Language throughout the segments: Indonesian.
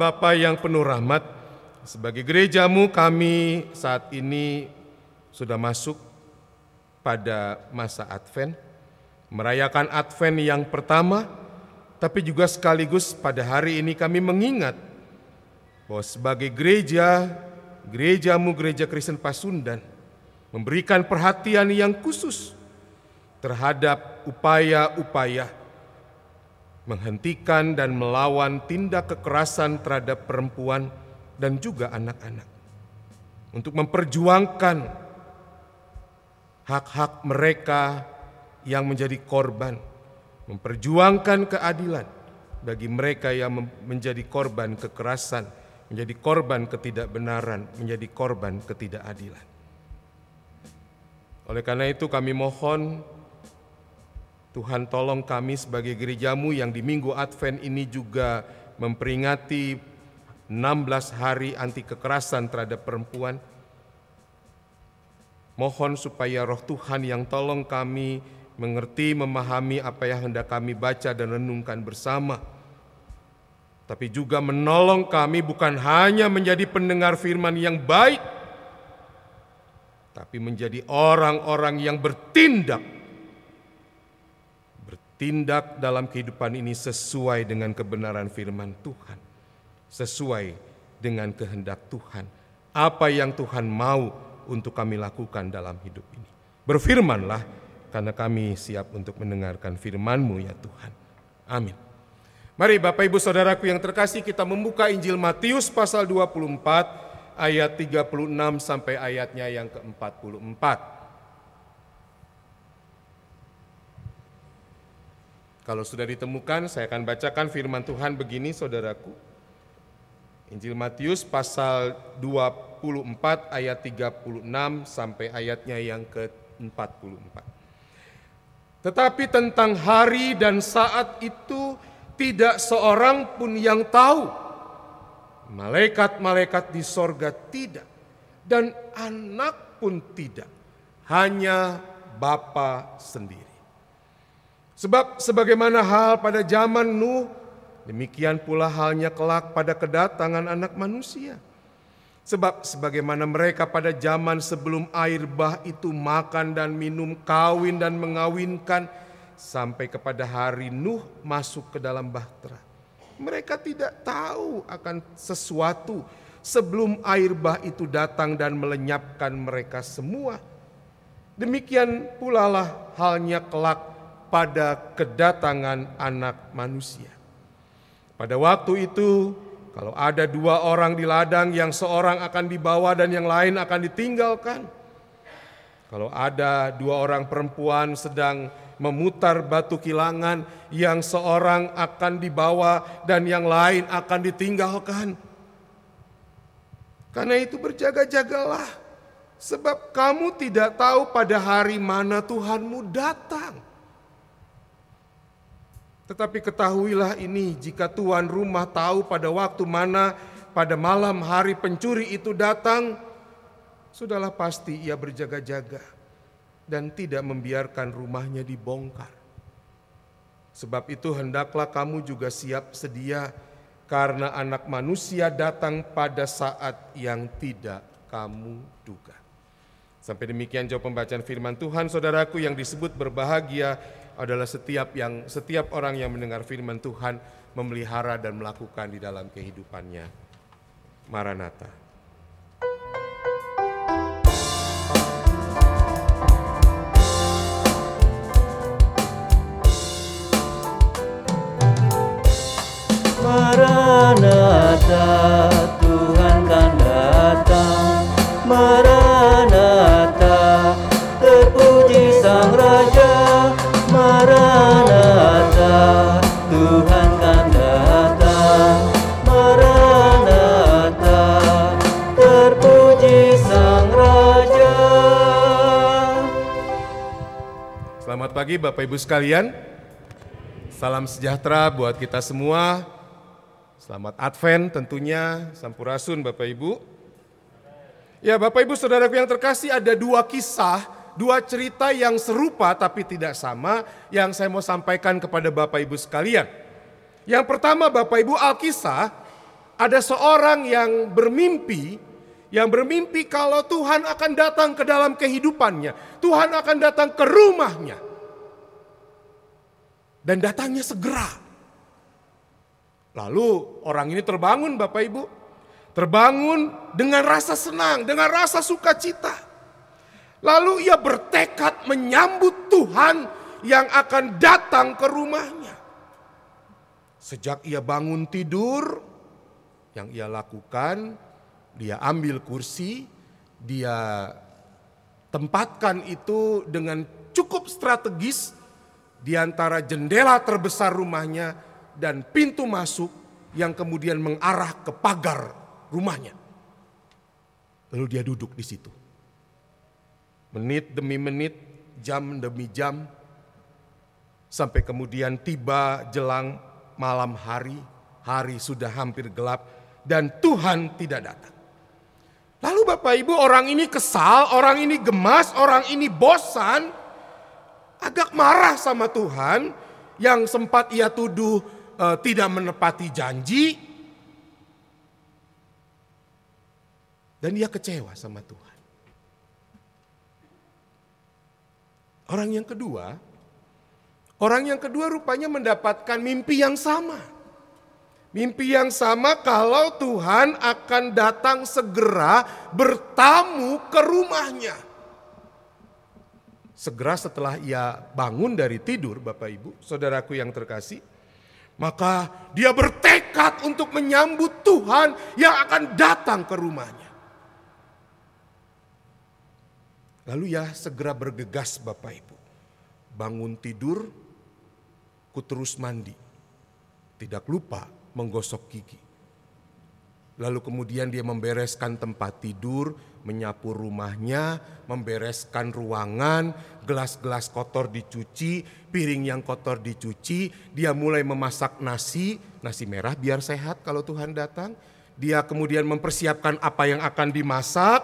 Bapak yang penuh rahmat, sebagai gerejamu kami saat ini sudah masuk pada masa Advent, merayakan Advent yang pertama, tapi juga sekaligus pada hari ini kami mengingat bahwa sebagai gereja, gerejamu gereja Kristen Pasundan, memberikan perhatian yang khusus terhadap upaya-upaya menghentikan dan melawan tindak kekerasan terhadap perempuan dan juga anak-anak. Untuk memperjuangkan hak-hak mereka yang menjadi korban, memperjuangkan keadilan bagi mereka yang menjadi korban kekerasan, menjadi korban ketidakbenaran, menjadi korban ketidakadilan. Oleh karena itu kami mohon Tuhan tolong kami sebagai gerejamu yang di minggu Advent ini juga memperingati 16 hari anti kekerasan terhadap perempuan. Mohon supaya roh Tuhan yang tolong kami mengerti, memahami apa yang hendak kami baca dan renungkan bersama. Tapi juga menolong kami bukan hanya menjadi pendengar firman yang baik, tapi menjadi orang-orang yang bertindak tindak dalam kehidupan ini sesuai dengan kebenaran firman Tuhan, sesuai dengan kehendak Tuhan. Apa yang Tuhan mau untuk kami lakukan dalam hidup ini. Berfirmanlah, karena kami siap untuk mendengarkan firman-Mu ya Tuhan. Amin. Mari Bapak Ibu Saudaraku yang terkasih kita membuka Injil Matius pasal 24 ayat 36 sampai ayatnya yang ke-44. Kalau sudah ditemukan, saya akan bacakan firman Tuhan begini saudaraku. Injil Matius pasal 24 ayat 36 sampai ayatnya yang ke-44. Tetapi tentang hari dan saat itu tidak seorang pun yang tahu. Malaikat-malaikat di sorga tidak. Dan anak pun tidak. Hanya Bapa sendiri. Sebab sebagaimana hal pada zaman Nuh, demikian pula halnya kelak pada kedatangan anak manusia. Sebab sebagaimana mereka pada zaman sebelum air bah itu makan dan minum, kawin dan mengawinkan, sampai kepada hari Nuh masuk ke dalam bahtera. Mereka tidak tahu akan sesuatu sebelum air bah itu datang dan melenyapkan mereka semua. Demikian pula lah halnya kelak pada kedatangan anak manusia. Pada waktu itu, kalau ada dua orang di ladang yang seorang akan dibawa dan yang lain akan ditinggalkan. Kalau ada dua orang perempuan sedang memutar batu kilangan yang seorang akan dibawa dan yang lain akan ditinggalkan. Karena itu berjaga-jagalah sebab kamu tidak tahu pada hari mana Tuhanmu datang. Tetapi ketahuilah ini jika tuan rumah tahu pada waktu mana pada malam hari pencuri itu datang, sudahlah pasti ia berjaga-jaga dan tidak membiarkan rumahnya dibongkar. Sebab itu hendaklah kamu juga siap sedia karena anak manusia datang pada saat yang tidak kamu duga. Sampai demikian jawab pembacaan firman Tuhan saudaraku yang disebut berbahagia adalah setiap yang setiap orang yang mendengar firman Tuhan memelihara dan melakukan di dalam kehidupannya. Maranatha. Maranatha pagi Bapak Ibu sekalian. Salam sejahtera buat kita semua. Selamat Advent tentunya, Sampurasun Bapak Ibu. Ya Bapak Ibu Saudaraku yang terkasih ada dua kisah, dua cerita yang serupa tapi tidak sama yang saya mau sampaikan kepada Bapak Ibu sekalian. Yang pertama Bapak Ibu Alkisah Ada seorang yang bermimpi, yang bermimpi kalau Tuhan akan datang ke dalam kehidupannya. Tuhan akan datang ke rumahnya. Dan datangnya segera. Lalu orang ini terbangun Bapak Ibu. Terbangun dengan rasa senang, dengan rasa sukacita. Lalu ia bertekad menyambut Tuhan yang akan datang ke rumahnya. Sejak ia bangun tidur, yang ia lakukan, dia ambil kursi, dia tempatkan itu dengan cukup strategis di antara jendela terbesar rumahnya dan pintu masuk yang kemudian mengarah ke pagar rumahnya. Lalu dia duduk di situ. Menit demi menit, jam demi jam, sampai kemudian tiba jelang malam hari, hari sudah hampir gelap, dan Tuhan tidak datang. Lalu Bapak Ibu orang ini kesal, orang ini gemas, orang ini bosan, agak marah sama Tuhan yang sempat ia tuduh e, tidak menepati janji. Dan ia kecewa sama Tuhan. Orang yang kedua, orang yang kedua rupanya mendapatkan mimpi yang sama. Mimpi yang sama kalau Tuhan akan datang segera bertamu ke rumahnya. Segera setelah ia bangun dari tidur Bapak Ibu, saudaraku yang terkasih. Maka dia bertekad untuk menyambut Tuhan yang akan datang ke rumahnya. Lalu ya segera bergegas Bapak Ibu. Bangun tidur, ku terus mandi. Tidak lupa menggosok gigi. Lalu kemudian dia membereskan tempat tidur, menyapu rumahnya, membereskan ruangan, gelas-gelas kotor dicuci, piring yang kotor dicuci. Dia mulai memasak nasi, nasi merah biar sehat kalau Tuhan datang. Dia kemudian mempersiapkan apa yang akan dimasak.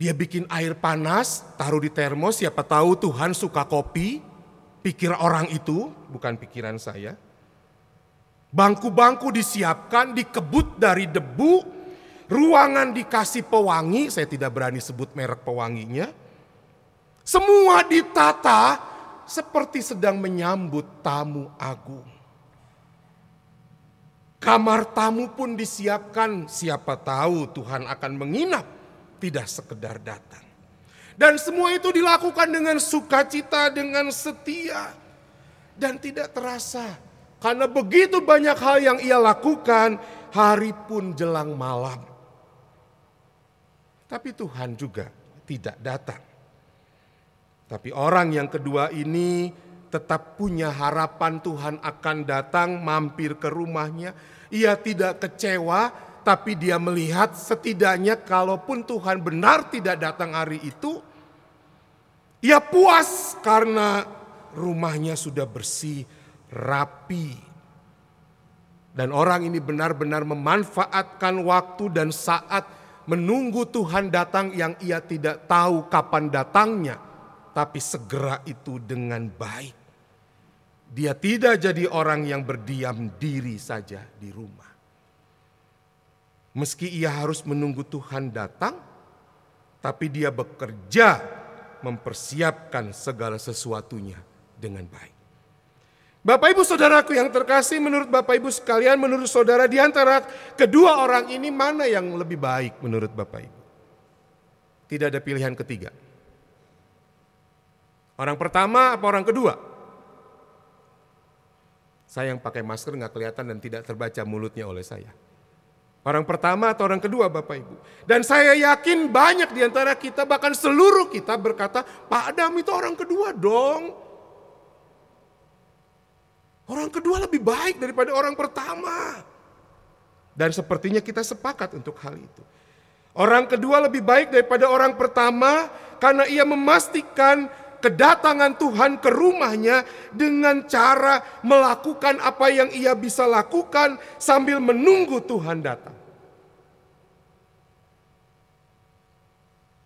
Dia bikin air panas, taruh di termos, siapa tahu Tuhan suka kopi. Pikir orang itu, bukan pikiran saya. Bangku-bangku disiapkan, dikebut dari debu, ruangan dikasih pewangi, saya tidak berani sebut merek pewanginya. Semua ditata seperti sedang menyambut tamu agung. Kamar tamu pun disiapkan, siapa tahu Tuhan akan menginap, tidak sekedar datang. Dan semua itu dilakukan dengan sukacita, dengan setia. Dan tidak terasa. Karena begitu banyak hal yang ia lakukan, hari pun jelang malam. Tapi Tuhan juga tidak datang. Tapi orang yang kedua ini tetap punya harapan Tuhan akan datang mampir ke rumahnya. Ia tidak kecewa, tapi dia melihat setidaknya kalaupun Tuhan benar tidak datang hari itu, ia puas karena rumahnya sudah bersih, rapi. Dan orang ini benar-benar memanfaatkan waktu dan saat menunggu Tuhan datang yang ia tidak tahu kapan datangnya. Tapi segera itu dengan baik. Dia tidak jadi orang yang berdiam diri saja di rumah. Meski ia harus menunggu Tuhan datang, tapi dia bekerja mempersiapkan segala sesuatunya dengan baik. Bapak Ibu Saudaraku yang terkasih menurut Bapak Ibu sekalian menurut saudara di antara kedua orang ini mana yang lebih baik menurut Bapak Ibu? Tidak ada pilihan ketiga. Orang pertama apa orang kedua? Saya yang pakai masker nggak kelihatan dan tidak terbaca mulutnya oleh saya. Orang pertama atau orang kedua Bapak Ibu. Dan saya yakin banyak di antara kita bahkan seluruh kita berkata Pak Adam itu orang kedua dong. Orang kedua lebih baik daripada orang pertama. Dan sepertinya kita sepakat untuk hal itu. Orang kedua lebih baik daripada orang pertama karena ia memastikan kedatangan Tuhan ke rumahnya dengan cara melakukan apa yang ia bisa lakukan sambil menunggu Tuhan datang.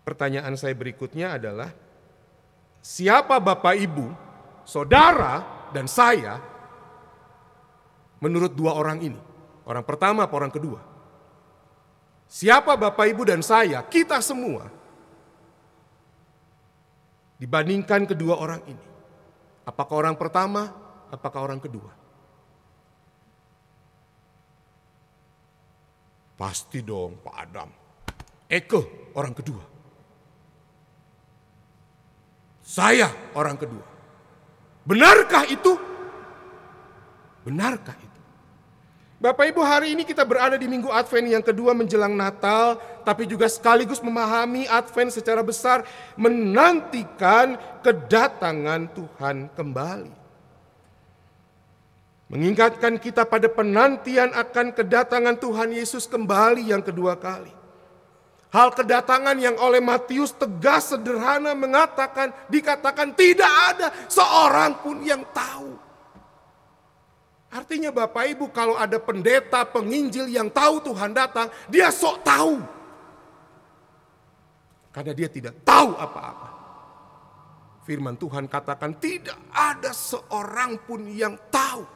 Pertanyaan saya berikutnya adalah, siapa Bapak Ibu, saudara, dan saya Menurut dua orang ini. Orang pertama apa orang kedua? Siapa Bapak Ibu dan saya, kita semua. Dibandingkan kedua orang ini. Apakah orang pertama, apakah orang kedua? Pasti dong Pak Adam. Eke orang kedua. Saya orang kedua. Benarkah itu? Benarkah? Bapak Ibu hari ini kita berada di minggu Advent yang kedua menjelang Natal. Tapi juga sekaligus memahami Advent secara besar. Menantikan kedatangan Tuhan kembali. Mengingatkan kita pada penantian akan kedatangan Tuhan Yesus kembali yang kedua kali. Hal kedatangan yang oleh Matius tegas sederhana mengatakan, dikatakan tidak ada seorang pun yang tahu. Artinya Bapak Ibu kalau ada pendeta penginjil yang tahu Tuhan datang, dia sok tahu. Karena dia tidak tahu apa-apa. Firman Tuhan katakan tidak ada seorang pun yang tahu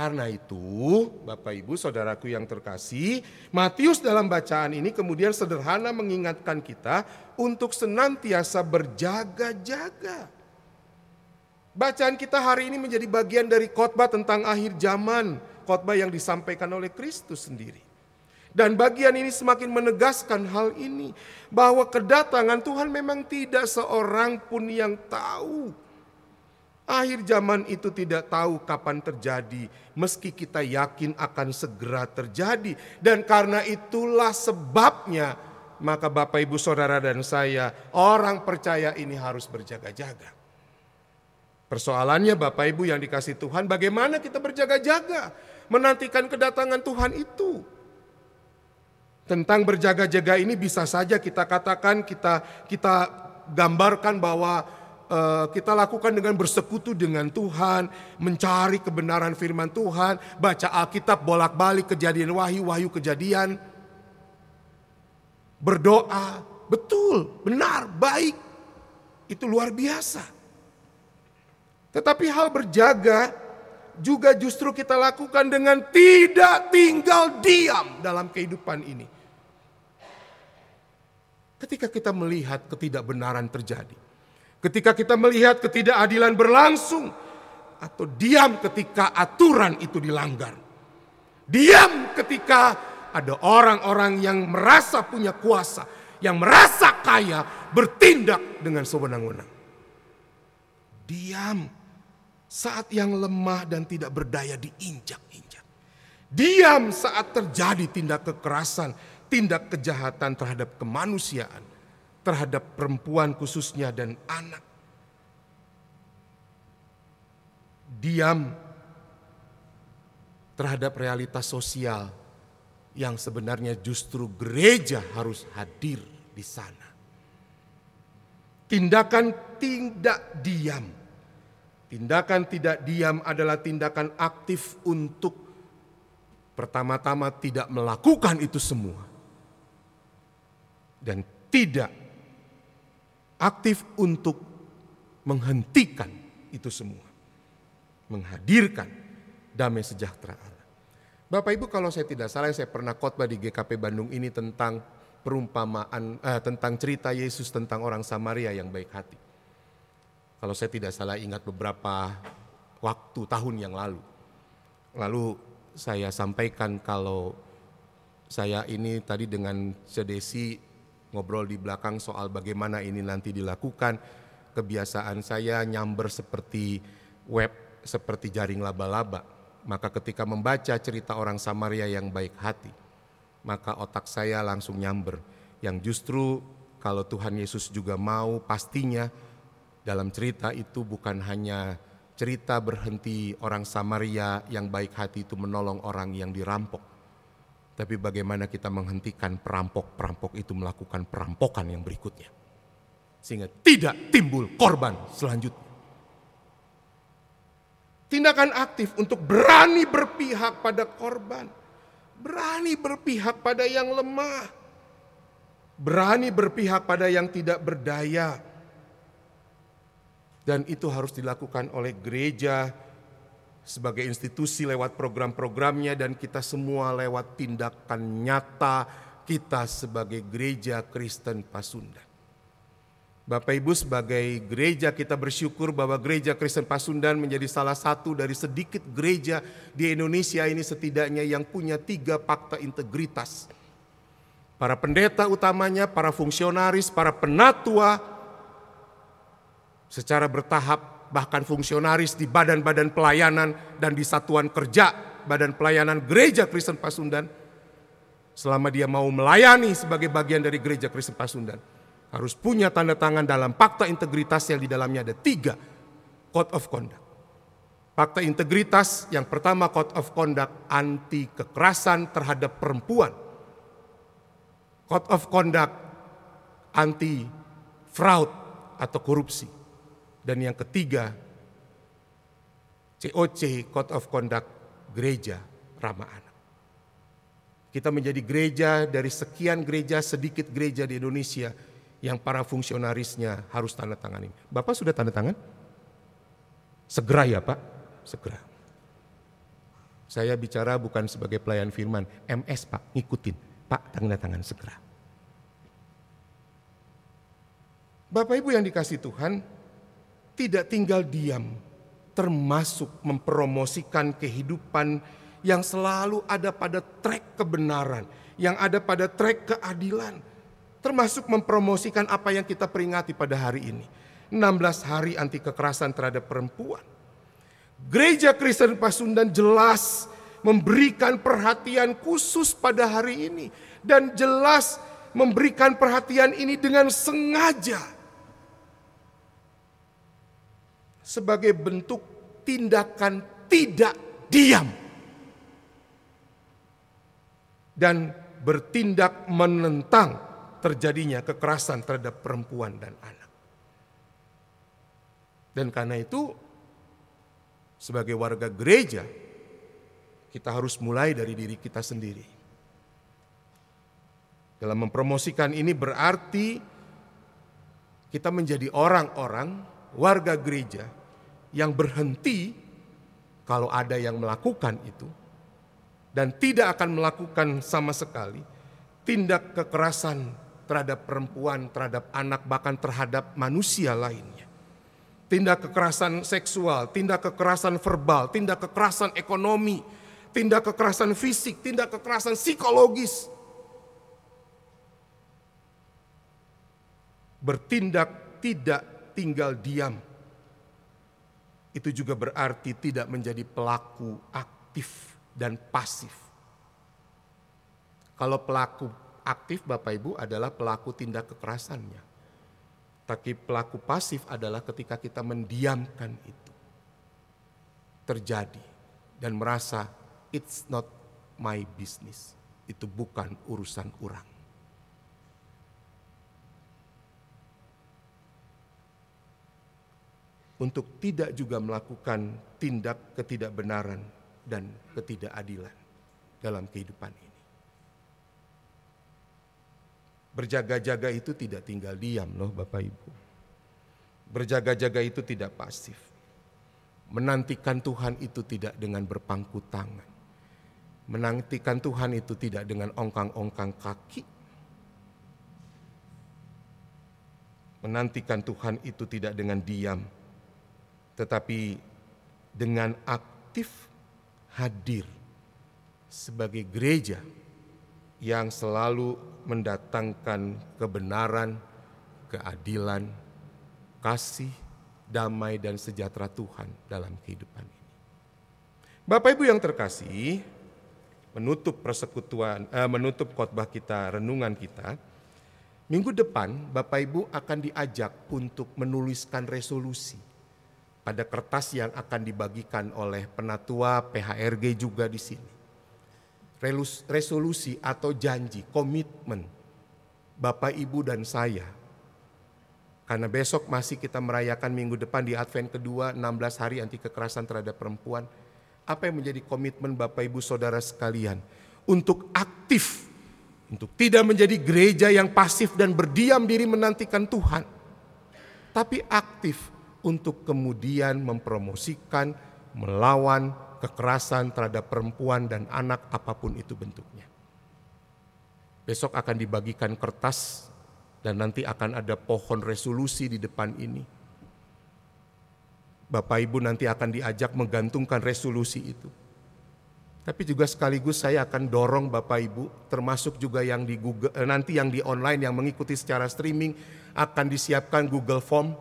karena itu, Bapak Ibu, saudaraku yang terkasih, Matius dalam bacaan ini kemudian sederhana mengingatkan kita untuk senantiasa berjaga-jaga. Bacaan kita hari ini menjadi bagian dari khotbah tentang akhir zaman, khotbah yang disampaikan oleh Kristus sendiri. Dan bagian ini semakin menegaskan hal ini bahwa kedatangan Tuhan memang tidak seorang pun yang tahu Akhir zaman itu tidak tahu kapan terjadi, meski kita yakin akan segera terjadi, dan karena itulah sebabnya, maka Bapak, Ibu, saudara, dan saya, orang percaya ini harus berjaga-jaga. Persoalannya, Bapak, Ibu, yang dikasih Tuhan, bagaimana kita berjaga-jaga menantikan kedatangan Tuhan itu? Tentang berjaga-jaga ini bisa saja kita katakan, kita kita gambarkan bahwa Eh, kita lakukan dengan bersekutu dengan Tuhan, mencari kebenaran firman Tuhan, baca Alkitab bolak-balik kejadian wahyu, wahyu kejadian. Berdoa, betul, benar, baik. Itu luar biasa. Tetapi hal berjaga juga justru kita lakukan dengan tidak tinggal diam dalam kehidupan ini. Ketika kita melihat ketidakbenaran terjadi, Ketika kita melihat ketidakadilan berlangsung atau diam ketika aturan itu dilanggar. Diam ketika ada orang-orang yang merasa punya kuasa, yang merasa kaya bertindak dengan sewenang-wenang. Diam saat yang lemah dan tidak berdaya diinjak-injak. Diam saat terjadi tindak kekerasan, tindak kejahatan terhadap kemanusiaan terhadap perempuan khususnya dan anak. Diam terhadap realitas sosial yang sebenarnya justru gereja harus hadir di sana. Tindakan tidak diam. Tindakan tidak diam adalah tindakan aktif untuk pertama-tama tidak melakukan itu semua. Dan tidak aktif untuk menghentikan itu semua. Menghadirkan damai sejahtera Allah. Bapak Ibu kalau saya tidak salah saya pernah khotbah di GKP Bandung ini tentang perumpamaan eh, tentang cerita Yesus tentang orang Samaria yang baik hati. Kalau saya tidak salah ingat beberapa waktu tahun yang lalu. Lalu saya sampaikan kalau saya ini tadi dengan sedesi ngobrol di belakang soal bagaimana ini nanti dilakukan. Kebiasaan saya nyamber seperti web, seperti jaring laba-laba. Maka ketika membaca cerita orang Samaria yang baik hati, maka otak saya langsung nyamber. Yang justru kalau Tuhan Yesus juga mau pastinya dalam cerita itu bukan hanya cerita berhenti orang Samaria yang baik hati itu menolong orang yang dirampok tapi bagaimana kita menghentikan perampok-perampok itu melakukan perampokan yang berikutnya. Sehingga tidak timbul korban selanjutnya. Tindakan aktif untuk berani berpihak pada korban. Berani berpihak pada yang lemah. Berani berpihak pada yang tidak berdaya. Dan itu harus dilakukan oleh gereja sebagai institusi lewat program-programnya dan kita semua lewat tindakan nyata kita sebagai gereja Kristen Pasundan. Bapak Ibu sebagai gereja kita bersyukur bahwa gereja Kristen Pasundan menjadi salah satu dari sedikit gereja di Indonesia ini setidaknya yang punya tiga fakta integritas. Para pendeta utamanya, para fungsionaris, para penatua secara bertahap bahkan fungsionaris di badan-badan pelayanan dan di satuan kerja badan pelayanan gereja Kristen Pasundan selama dia mau melayani sebagai bagian dari gereja Kristen Pasundan harus punya tanda tangan dalam fakta integritas yang di dalamnya ada tiga code of conduct. Fakta integritas yang pertama code of conduct anti kekerasan terhadap perempuan. Code of conduct anti fraud atau korupsi. Dan yang ketiga COC Code of Conduct Gereja Ramah Anak. Kita menjadi gereja dari sekian gereja, sedikit gereja di Indonesia yang para fungsionarisnya harus tanda tangan ini. Bapak sudah tanda tangan? Segera ya Pak, segera. Saya bicara bukan sebagai pelayan firman, MS Pak, ngikutin. Pak, tanda tangan segera. Bapak Ibu yang dikasih Tuhan, tidak tinggal diam, termasuk mempromosikan kehidupan yang selalu ada pada trek kebenaran, yang ada pada trek keadilan, termasuk mempromosikan apa yang kita peringati pada hari ini. 16 hari anti kekerasan terhadap perempuan. Gereja Kristen Pasundan jelas memberikan perhatian khusus pada hari ini dan jelas memberikan perhatian ini dengan sengaja sebagai bentuk tindakan tidak diam dan bertindak menentang terjadinya kekerasan terhadap perempuan dan anak. Dan karena itu, sebagai warga gereja, kita harus mulai dari diri kita sendiri. Dalam mempromosikan ini berarti kita menjadi orang-orang warga gereja yang berhenti kalau ada yang melakukan itu dan tidak akan melakukan sama sekali tindak kekerasan terhadap perempuan, terhadap anak, bahkan terhadap manusia lainnya. Tindak kekerasan seksual, tindak kekerasan verbal, tindak kekerasan ekonomi, tindak kekerasan fisik, tindak kekerasan psikologis. Bertindak tidak tinggal diam. Itu juga berarti tidak menjadi pelaku aktif dan pasif. Kalau pelaku aktif Bapak Ibu adalah pelaku tindak kekerasannya. Tapi pelaku pasif adalah ketika kita mendiamkan itu. Terjadi dan merasa it's not my business. Itu bukan urusan orang. Untuk tidak juga melakukan tindak ketidakbenaran dan ketidakadilan dalam kehidupan ini. Berjaga-jaga itu tidak tinggal diam loh Bapak Ibu. Berjaga-jaga itu tidak pasif. Menantikan Tuhan itu tidak dengan berpangku tangan. Menantikan Tuhan itu tidak dengan ongkang-ongkang kaki. Menantikan Tuhan itu tidak dengan diam, tetapi dengan aktif hadir sebagai gereja yang selalu mendatangkan kebenaran, keadilan, kasih, damai dan sejahtera Tuhan dalam kehidupan ini. Bapak Ibu yang terkasih, menutup persekutuan, eh, menutup khotbah kita, renungan kita, minggu depan Bapak Ibu akan diajak untuk menuliskan resolusi pada kertas yang akan dibagikan oleh penatua PHRG juga di sini resolusi atau janji, komitmen Bapak Ibu dan saya. Karena besok masih kita merayakan minggu depan di Advent kedua 16 hari anti kekerasan terhadap perempuan. Apa yang menjadi komitmen Bapak Ibu Saudara sekalian untuk aktif untuk tidak menjadi gereja yang pasif dan berdiam diri menantikan Tuhan. Tapi aktif untuk kemudian mempromosikan melawan kekerasan terhadap perempuan dan anak apa pun itu bentuknya. Besok akan dibagikan kertas dan nanti akan ada pohon resolusi di depan ini. Bapak Ibu nanti akan diajak menggantungkan resolusi itu. Tapi juga sekaligus saya akan dorong Bapak Ibu, termasuk juga yang di Google, eh, nanti yang di online yang mengikuti secara streaming akan disiapkan Google Form.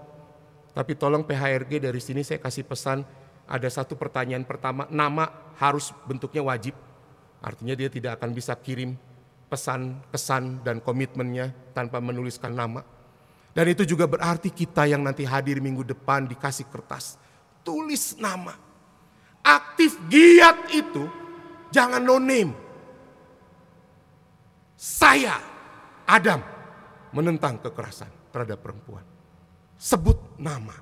Tapi tolong PHRG dari sini saya kasih pesan ada satu pertanyaan pertama, nama harus bentuknya wajib. Artinya dia tidak akan bisa kirim pesan, kesan, dan komitmennya tanpa menuliskan nama. Dan itu juga berarti kita yang nanti hadir minggu depan dikasih kertas. Tulis nama. Aktif giat itu jangan no name. Saya, Adam, menentang kekerasan terhadap perempuan. Sebut nama.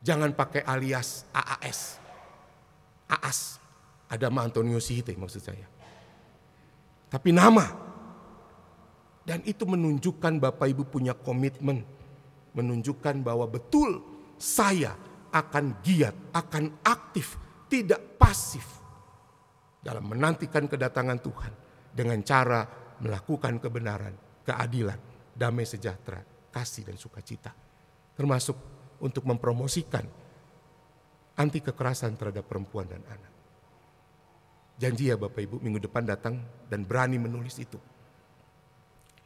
Jangan pakai alias AAS. AAS. Adam Antonio Sihite maksud saya. Tapi nama. Dan itu menunjukkan Bapak Ibu punya komitmen. Menunjukkan bahwa betul saya akan giat, akan aktif, tidak pasif. Dalam menantikan kedatangan Tuhan. Dengan cara melakukan kebenaran, keadilan, damai sejahtera, kasih dan sukacita. Termasuk untuk mempromosikan anti kekerasan terhadap perempuan dan anak. Janji ya Bapak Ibu minggu depan datang dan berani menulis itu.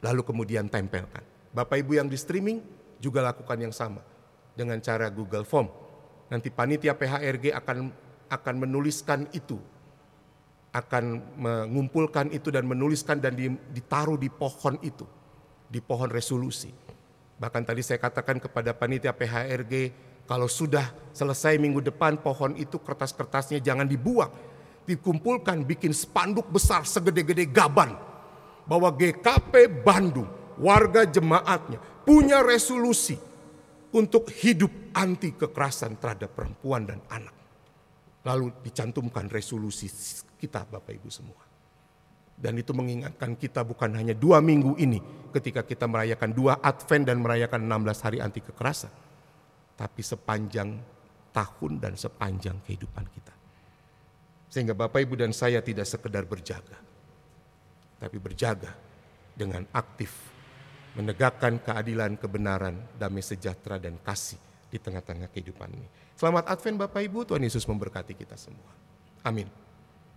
Lalu kemudian tempelkan. Bapak Ibu yang di streaming juga lakukan yang sama dengan cara Google Form. Nanti panitia PHRG akan akan menuliskan itu, akan mengumpulkan itu dan menuliskan dan ditaruh di pohon itu, di pohon resolusi. Bahkan tadi saya katakan kepada panitia PHRG, kalau sudah selesai minggu depan pohon itu kertas-kertasnya jangan dibuang. Dikumpulkan bikin spanduk besar segede-gede gaban. Bahwa GKP Bandung, warga jemaatnya punya resolusi untuk hidup anti kekerasan terhadap perempuan dan anak. Lalu dicantumkan resolusi kita Bapak Ibu semua. Dan itu mengingatkan kita bukan hanya dua minggu ini ketika kita merayakan dua Advent dan merayakan 16 hari anti kekerasan. Tapi sepanjang tahun dan sepanjang kehidupan kita. Sehingga Bapak Ibu dan saya tidak sekedar berjaga. Tapi berjaga dengan aktif menegakkan keadilan, kebenaran, damai sejahtera dan kasih di tengah-tengah kehidupan ini. Selamat Advent Bapak Ibu, Tuhan Yesus memberkati kita semua. Amin.